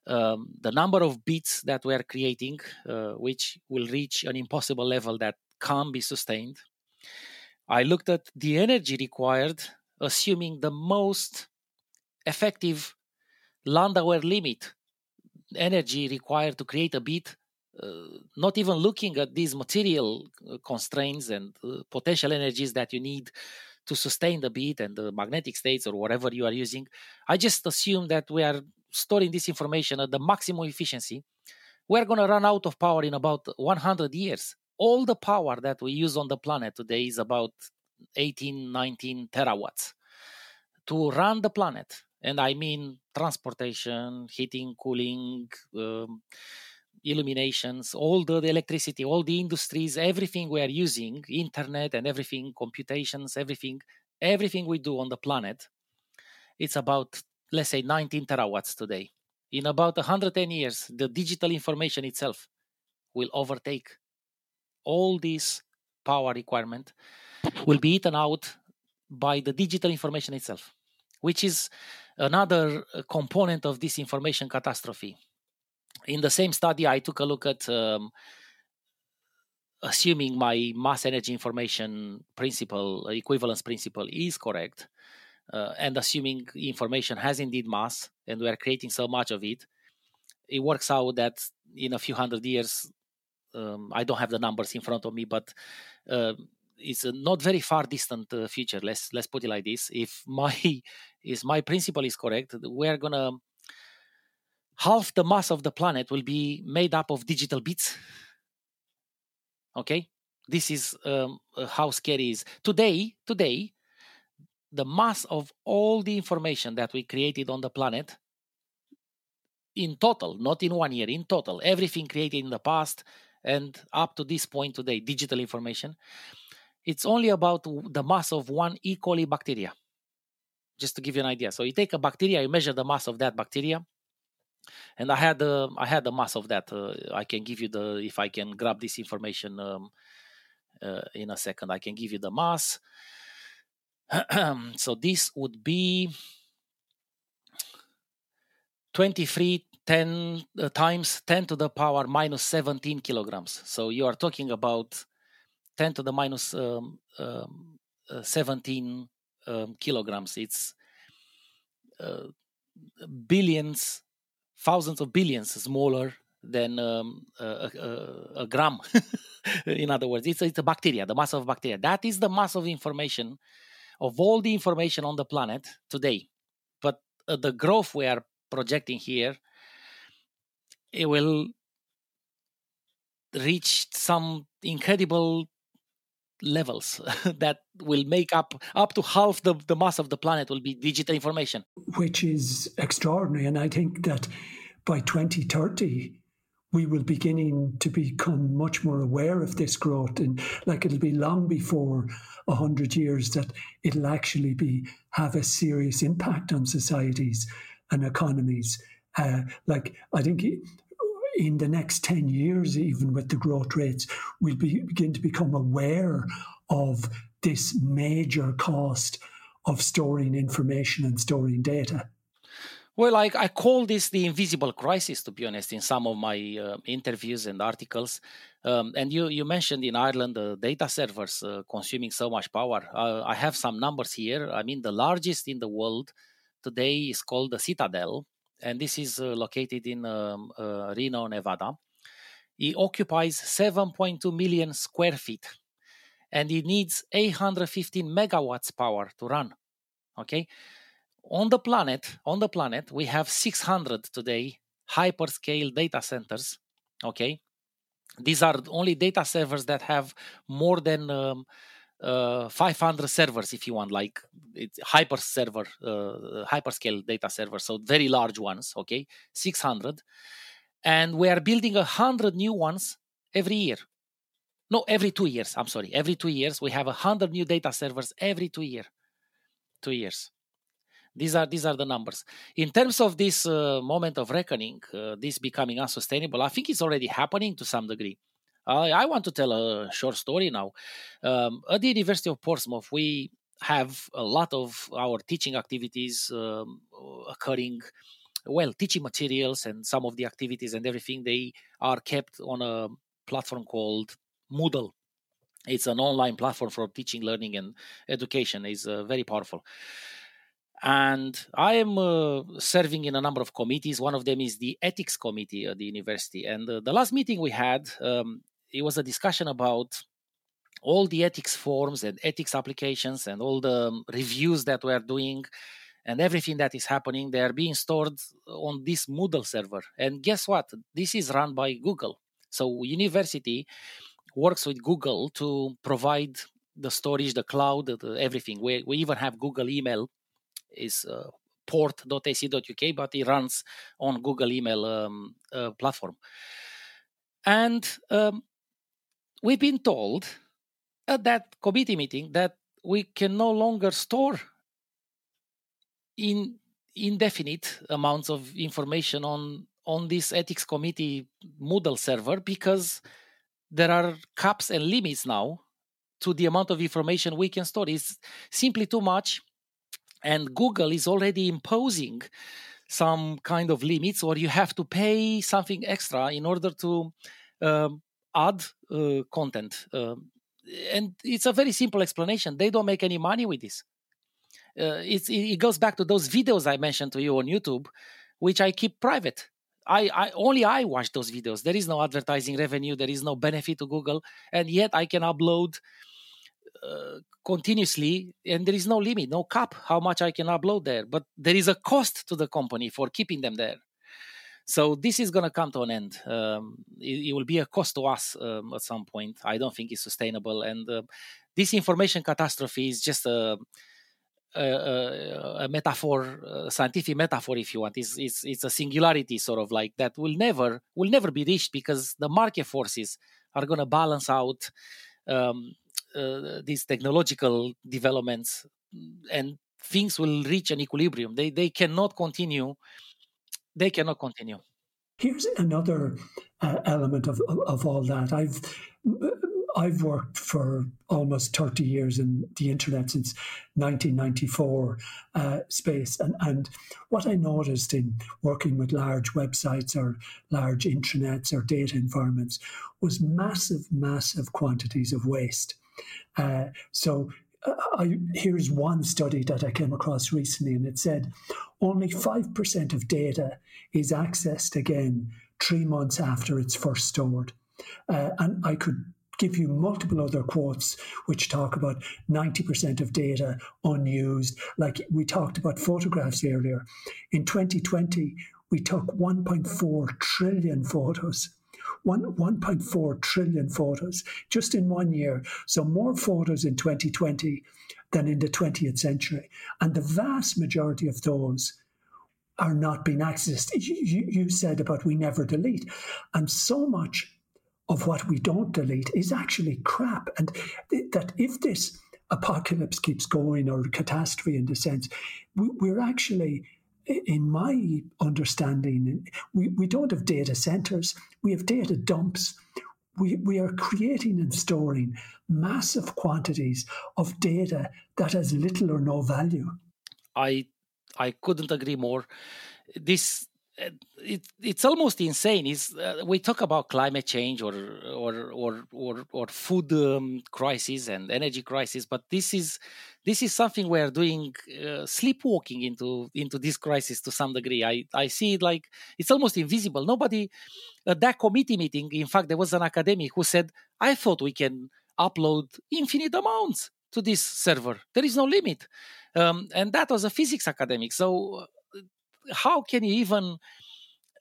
um, the number of bits that we are creating uh, which will reach an impossible level that can't be sustained. I looked at the energy required assuming the most effective Landauer limit energy required to create a bit, uh, not even looking at these material uh, constraints and uh, potential energies that you need to sustain the beat and the magnetic states or whatever you are using. I just assume that we are storing this information at the maximum efficiency. We're going to run out of power in about 100 years. All the power that we use on the planet today is about 18, 19 terawatts. To run the planet, and I mean transportation, heating, cooling, um, illuminations, all the, the, electricity, all the industries, everything we are using, internet and everything, computations, everything, everything we do on the planet, it's about let's say 19 terawatts today. In about 110 years, the digital information itself will overtake all this power requirement, will be eaten out by the digital information itself, which is another uh, component of this information catastrophe. In the same study, I took a look at um, assuming my mass energy information principle, equivalence principle, is correct, uh, and assuming information has indeed mass and we are creating so much of it, it works out that in a few hundred years, um, I don't have the numbers in front of me, but uh, it's a not very far distant uh, future. Let's let's put it like this: if my is my principle is correct, we're gonna half the mass of the planet will be made up of digital bits. Okay, this is um, how scary is today. Today, the mass of all the information that we created on the planet in total, not in one year, in total, everything created in the past and up to this point today, digital information, it's only about the mass of one E. coli bacteria. Just to give you an idea. So you take a bacteria, you measure the mass of that bacteria, and I had the I had the mass of that. Uh, I can give you the if I can grab this information um, uh, in a second. I can give you the mass. so this would be 23 10 uh, times 10 to the power minus 17 kilograms. So you are talking about 10 to the minus, um, um, uh, 17 um, kilograms. It's uh, billions, thousands of billions smaller than um, a, a, a, gram. In other words, it's, it's a bacteria, the mass of bacteria. That is the mass of information of all the information on the planet today. But uh, the growth we are projecting here it will reach some incredible levels that will make up up to half the, the mass of the planet will be digital information. Which is extraordinary and i think that by 2030 we will beginning to become much more aware of this growth and like it'll be long before 100 years that it'll actually be have a serious impact on societies and economies. Uh, like i think in the next 10 years, even with the growth rates, we'll be, begin to become aware of this major cost of storing information and storing data. Well, I, I call this the invisible crisis, to be honest, in some of my uh, interviews and articles. Um, and you, you mentioned in Ireland the data servers uh, consuming so much power. Uh, I have some numbers here. I mean, the largest in the world today is called the Citadel, and this is uh, located in um, uh, Reno, Nevada. It occupies 7.2 million square feet, and it needs 815 megawatts power to run. Okay, on the planet, on the planet, we have 600 today hyperscale data centers. Okay, these are only data servers that have more than um, uh, 500 servers if you want like it's hyper server uh, hyperscale data servers so very large ones okay? 600 and we are building a hundred new ones every year. No every two years i'm sorry. Every two years we have a hundred new data servers every two year two years. These are these are the numbers. In terms of this uh, moment of reckoning uh, this becoming unsustainable i think it's already happening to some degree I, I want to tell a short story now. Um, at the University of Portsmouth, we have a lot of our teaching activities um, occurring well teaching materials and some of the activities and everything they are kept on a platform called moodle. It's an online platform for teaching learning and education. Is uh, very powerful. And i am uh, serving in a number of committees. One of them is the ethics committee at the university. And uh, the last meeting we had um, it was a discussion about all the ethics forms and ethics applications and all the um, reviews that we're doing and everything that is happening. They are being stored on this moodle server. And guess what? This is run by google. So university works with google to provide the storage the cloud the, everything. We, we even have google email is uh, port.ac.uk but it runs on google email um, uh, platform. And um, we've been told at that committee meeting that we can no longer store in indefinite amounts of information on on this ethics committee Moodle server because there are caps and limits now to the amount of information we can store. It's simply too much, and Google is already imposing some kind of limits, or you have to pay something extra in order to um, add uh, content. Um, and it's a very simple explanation. They don't make any money with this. Uh, it goes back to those videos I mentioned to you on YouTube, which I keep private. I, I only I watch those videos. There is no advertising revenue. There is no benefit to Google, and yet I can upload uh, continuously, and there is no limit, no cap how much I can upload there. But there is a cost to the company for keeping them there. So this is going to come to an end. Um, it, it, will be a cost to us um, at some point. I don't think it's sustainable, and uh, this information catastrophe is just a a, a, metaphor, a scientific metaphor, if you want. It's, it's, it's a singularity, sort of like that will never will never be reached because the market forces are going to balance out um, uh, these technological developments, and things will reach an equilibrium. They they cannot continue. They cannot continue. Here's another uh, element of, of, of all that. I've I've worked for almost 30 years in the internet since 1994 uh, space. And, and what I noticed in working with large websites or large intranets or data environments was massive, massive quantities of waste. Uh, so I, here's one study that I came across recently, and it said only 5% of data is accessed again three months after it's first stored. Uh, and I could give you multiple other quotes which talk about 90% of data unused. Like we talked about photographs earlier. In 2020, we took 1.4 trillion photos. One, 1.4 trillion photos just in one year. So, more photos in 2020 than in the 20th century. And the vast majority of those are not being accessed. You, you said about we never delete. And so much of what we don't delete is actually crap. And th- that if this apocalypse keeps going or catastrophe in the sense, we, we're actually in my understanding, we, we don't have data centers, we have data dumps. We, we are creating and storing massive quantities of data that has little or no value. I I couldn't agree more. This it, it's almost insane. Is uh, we talk about climate change or or or or, or food um, crisis and energy crisis, but this is this is something we are doing uh, sleepwalking into into this crisis to some degree. I I see it like it's almost invisible. Nobody at that committee meeting. In fact, there was an academic who said, "I thought we can upload infinite amounts to this server. There is no limit." Um, and that was a physics academic. So how can you even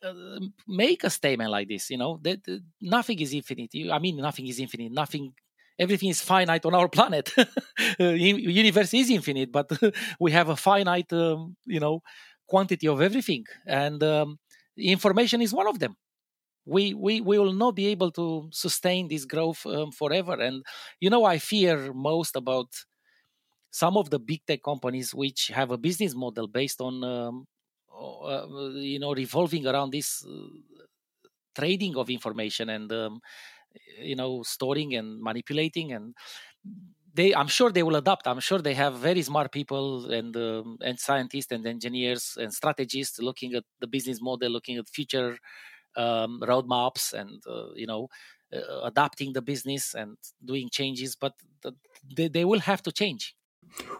uh, make a statement like this? You know, that, that nothing is infinite. I mean, nothing is infinite. Nothing everything is finite on our planet. universe is infinite, but we have a finite, um, you know, quantity of everything, and um, information is one of them. We, we we will not be able to sustain this growth um, forever, and you know, I fear most about some of the big tech companies which have a business model based on um, uh, you know revolving around this uh, trading of information and um, you know storing and manipulating and they i'm sure they will adapt. I'm sure they have very smart people and um, and scientists and engineers and strategists looking at the business model looking at future um, roadmaps and uh, you know uh, adapting the business and doing changes. But the, they, they will have to change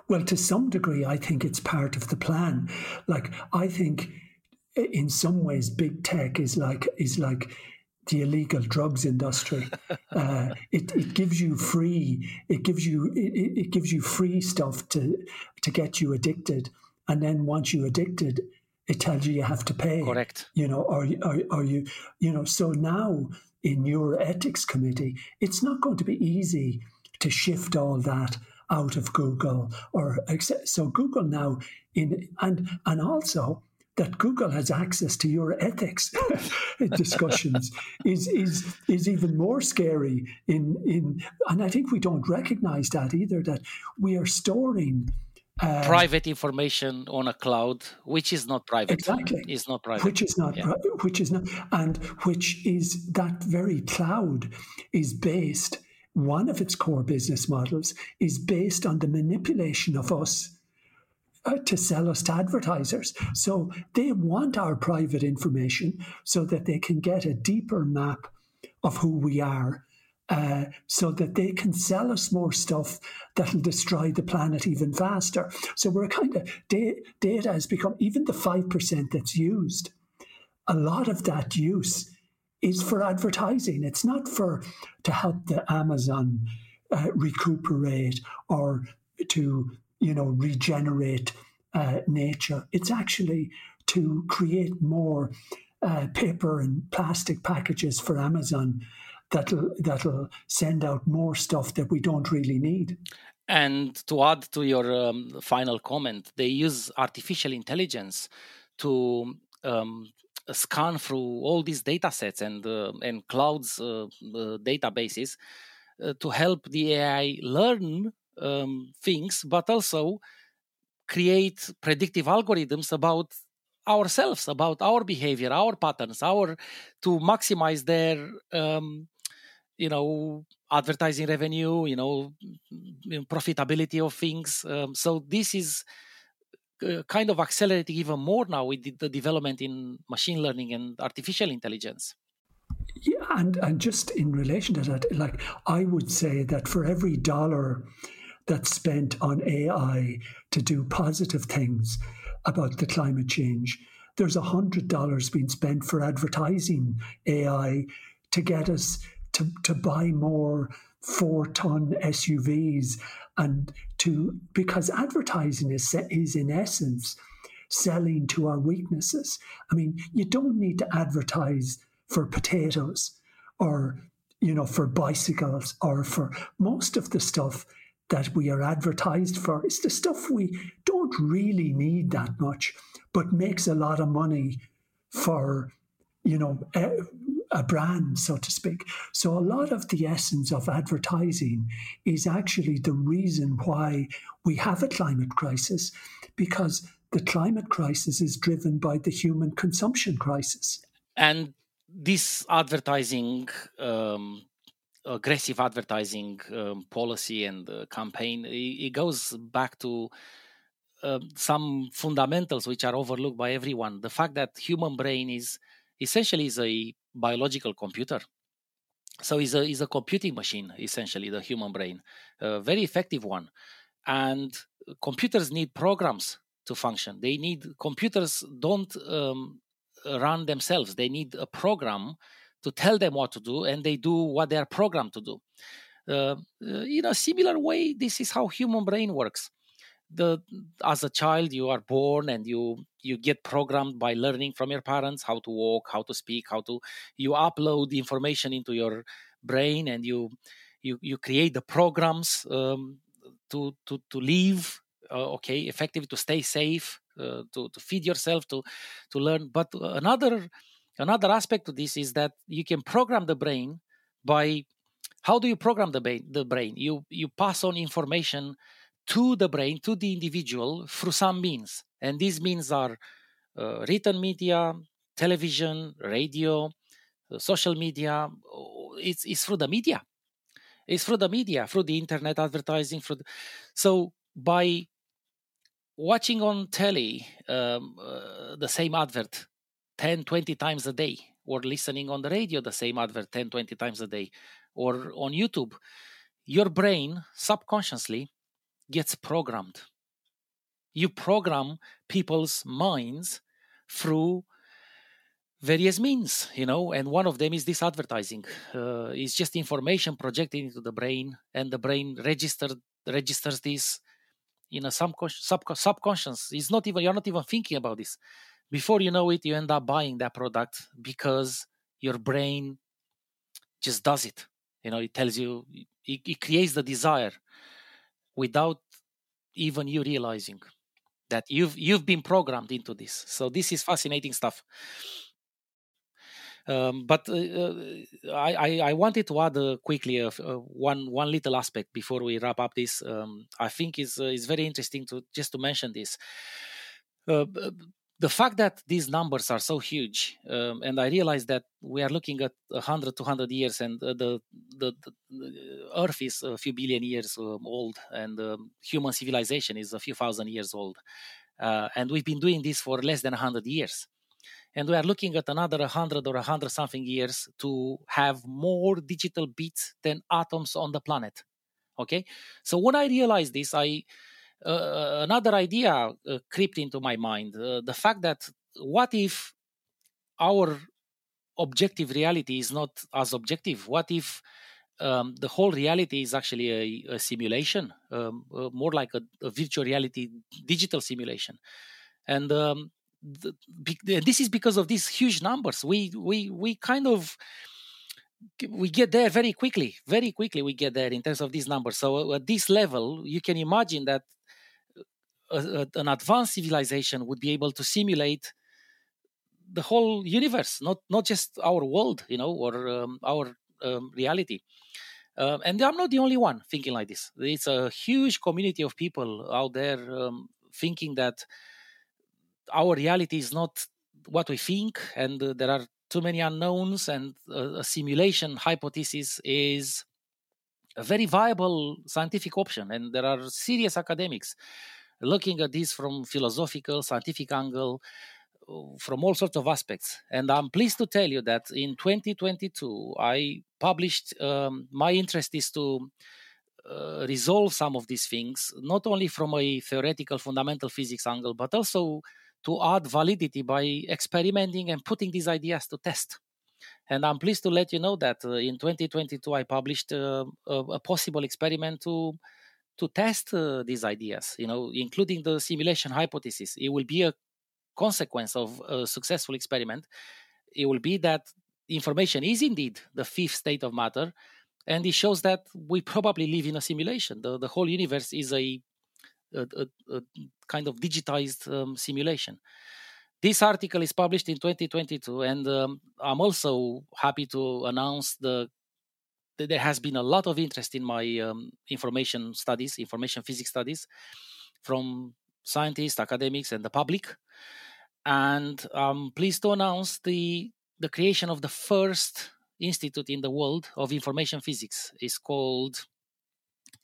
well, to some degree, I think it's part of the plan. Like, I think in some ways, big tech is like is like the illegal drugs industry. Uh, it, it gives you free it gives you it, it gives you free stuff to to get you addicted, and then once you're addicted, it tells you you have to pay. Correct. You know, or are, are you you know? So now in your ethics committee, it's not going to be easy to shift all that out of Google or so Google now in and and also that Google has access to your ethics discussions is is is even more scary in in and I think we don't recognize that either that we are storing uh, private information on a cloud, which is not private. Exactly, is not private. Which is not, yeah. which is not, and which is that very cloud is based. One of its core business models is based on the manipulation of us uh, to sell us to advertisers. So they want our private information so that they can get a deeper map of who we are uh, so that they can sell us more stuff that'll destroy the planet even faster. So we're kind of data has become even the five percent that's used. A lot of that use is for advertising. It's not for to help the Amazon uh, recuperate or to you know regenerate uh, nature. It's actually to create more uh, paper and plastic packages for Amazon that'll that'll send out more stuff that we don't really need. And to add to your um, final comment, they use artificial intelligence to um, scan through all these data sets and uh, and clouds uh, uh, databases to help the AI learn um, things, but also create predictive algorithms about ourselves, about our behavior, our patterns, our to maximize their um, you know advertising revenue you know profitability of things um, so this is Uh, kind of accelerating even more now with the, development in machine learning and artificial intelligence. Yeah and and just in relation to that like i would say that for every dollar that's spent on ai to do positive things about the climate change there's a hundred dollars being spent for advertising ai to get us to, to buy more four ton SUVs and to because advertising is is in essence selling to our weaknesses. I mean, you don't need to advertise for potatoes or you know for bicycles or for most of the stuff that we are advertised for is the stuff we don't really need that much but makes a lot of money for you know eh, a brand, so to speak. So, a lot of the essence of advertising is actually the reason why we have a climate crisis, because the climate crisis is driven by the human consumption crisis. And this advertising, um, aggressive advertising um, policy and uh, campaign, it, it, goes back to uh, some fundamentals which are overlooked by everyone. The fact that human brain is essentially is a biological computer. So it's a, it's a computing machine, essentially, the human brain, a very effective one. And computers need programs to function. They need, computers don't um, run themselves. They need a program to tell them what to do, and they do what they are programmed to do. Uh, in a similar way, this is how human brain works the as a child you are born and you you get programmed by learning from your parents how to walk how to speak how to you upload information into your brain and you you you create the programs um, to to to live uh, okay effectively to stay safe uh, to to feed yourself to to learn. But another another aspect to this is that you can program the brain by how do you program the brain the brain? You you pass on information to the brain, to the individual through some means. And these means are uh, written media, television, radio, uh, social media. Oh, it's, it's through the media. It's through the media, through the internet advertising. Through the... So by watching on telly um, uh, the same advert 10, 20 times a day, or listening on the radio the same advert 10, 20 times a day, or on YouTube, your brain subconsciously gets programmed. You program people's minds through various means, you know, and one of them is this advertising. Uh, it's just information projected into the brain, and the brain registered registers this in a subconscious. subconscious. It's not even you're not even thinking about this. Before you know it, you end up buying that product because your brain just does it. You know, it tells you, it, it creates the desire without even you realizing that you've you've been programmed into this so this is fascinating stuff Um, but uh, uh I, I, wanted to add uh, quickly uh, uh, one one little aspect before we wrap up this. Um, I think is uh, is very interesting to just to mention this. The fact that these numbers are so huge, um, and I realize that we are looking at 100, 200 years, and the, the, the, Earth is a few billion years um, old, and um, human civilization is a few thousand years old, and we've been doing this for less than 100 years. And we are looking at another 100 or 100 something years to have more digital bits than atoms on the planet. Okay? So when i realized this i uh, uh, another idea uh, crept into my mind uh, the fact that what if our objective reality is not as objective? What if um, the whole reality is actually a, a simulation um, uh, more like a, a, virtual reality digital simulation? And um, this is because of these huge numbers. We we we kind of we get there very quickly very quickly we get there in terms of these numbers. So at this level you can imagine that a, an advanced civilization would be able to simulate the whole universe not not just our world you know or um, our um, reality uh, and i'm not the only one thinking like this it's a huge community of people out there um, thinking that our reality is not what we think, and uh, there are too many unknowns, and uh, a simulation hypothesis is a very viable scientific option. And there are serious academics looking at this from philosophical, scientific angle, uh, from all sorts of aspects. And I'm pleased to tell you that in 2022, I published um, my interest is to uh, resolve some of these things, not only from a theoretical fundamental physics angle, but also to add validity by experimenting and putting these ideas to test. And I'm pleased to let you know that uh, in 2022 I published uh, a, a, possible experiment to to test uh, these ideas, you know, including the simulation hypothesis. It will be a consequence of a successful experiment. It will be that information is indeed the fifth state of matter, and it shows that we probably live in a simulation. The, the whole universe is a a, a, a kind of digitized um, simulation. This article is published in 2022, and um, I'm also happy to announce the there has been a lot of interest in my um, information studies, information physics studies, from scientists, academics, and the public. And I'm pleased to announce the the creation of the first institute in the world of information physics. is called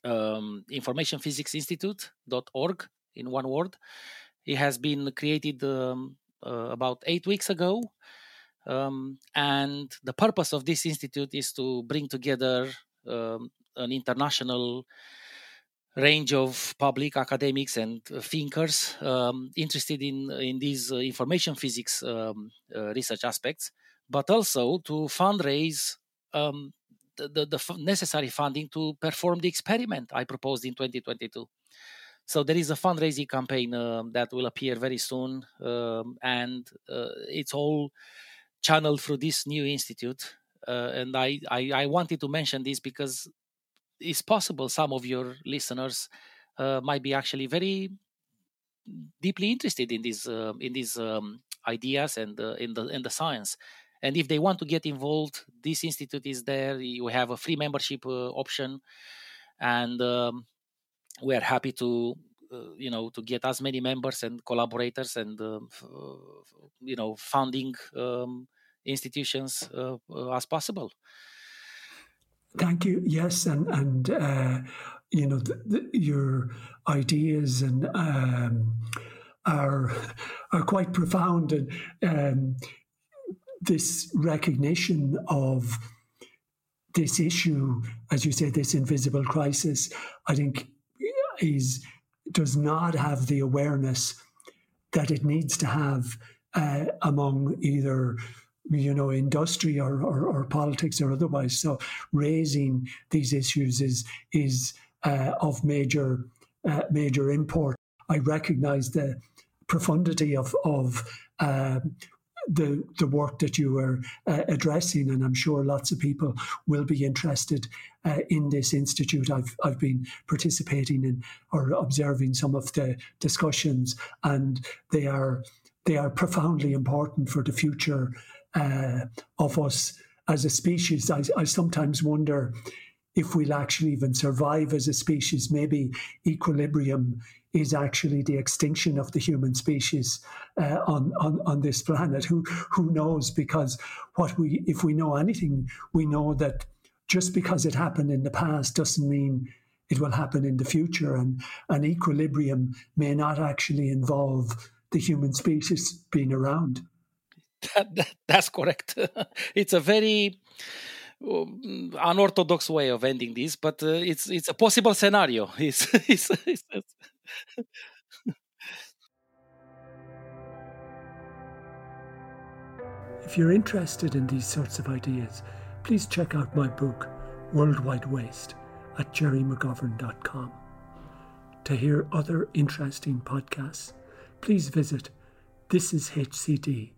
um, Information Physics Institute.org in one word. It has been created um, uh, about eight weeks ago. Um, and the purpose of this institute is to bring together um, an international range of public academics and thinkers um, interested in in these uh, information physics um, uh, research aspects, but also to fundraise um, the, the necessary funding to perform the experiment I proposed in 2022. So there is a fundraising campaign uh, that will appear very soon, um, and uh, it's all channeled through this new institute. Uh, and I, I, I, wanted to mention this because it's possible some of your listeners uh, might be actually very deeply interested in these uh, in these um, ideas and uh, in the in the science and if they want to get involved this institute is there you have a free membership uh, option and um, we are happy to you know to get as many members and collaborators and uh, you know funding um, institutions uh, uh, as possible. Thank you. Yes and and uh, you know your ideas and um, are are quite profound and um, this recognition of this issue, as you say, this invisible crisis, I think is does not have the awareness that it needs to have uh, among either you know industry or, or, or, politics or otherwise. So raising these issues is is uh, of major uh, major import. I recognise the profundity of of um, the the work that you are uh, addressing, and I'm sure lots of people will be interested uh, in this institute. I've I've been participating in or observing some of the discussions, and they are they are profoundly important for the future uh, of us as a species. I, I sometimes wonder if we'll actually even survive as a species. Maybe equilibrium is actually the extinction of the human species uh, on, on on this planet. Who who knows? Because what we if we know anything, we know that just because it happened in the past doesn't mean it will happen in the future, and an equilibrium may not actually involve the human species being around. That, that, that's correct. it's a very unorthodox way of ending this, but uh, it's it's a possible scenario. It's, it's, it's, if you're interested in these sorts of ideas, please check out my book, Worldwide Waste, at gerrymcgovern.com. To hear other interesting podcasts, please visit thisishcd.com.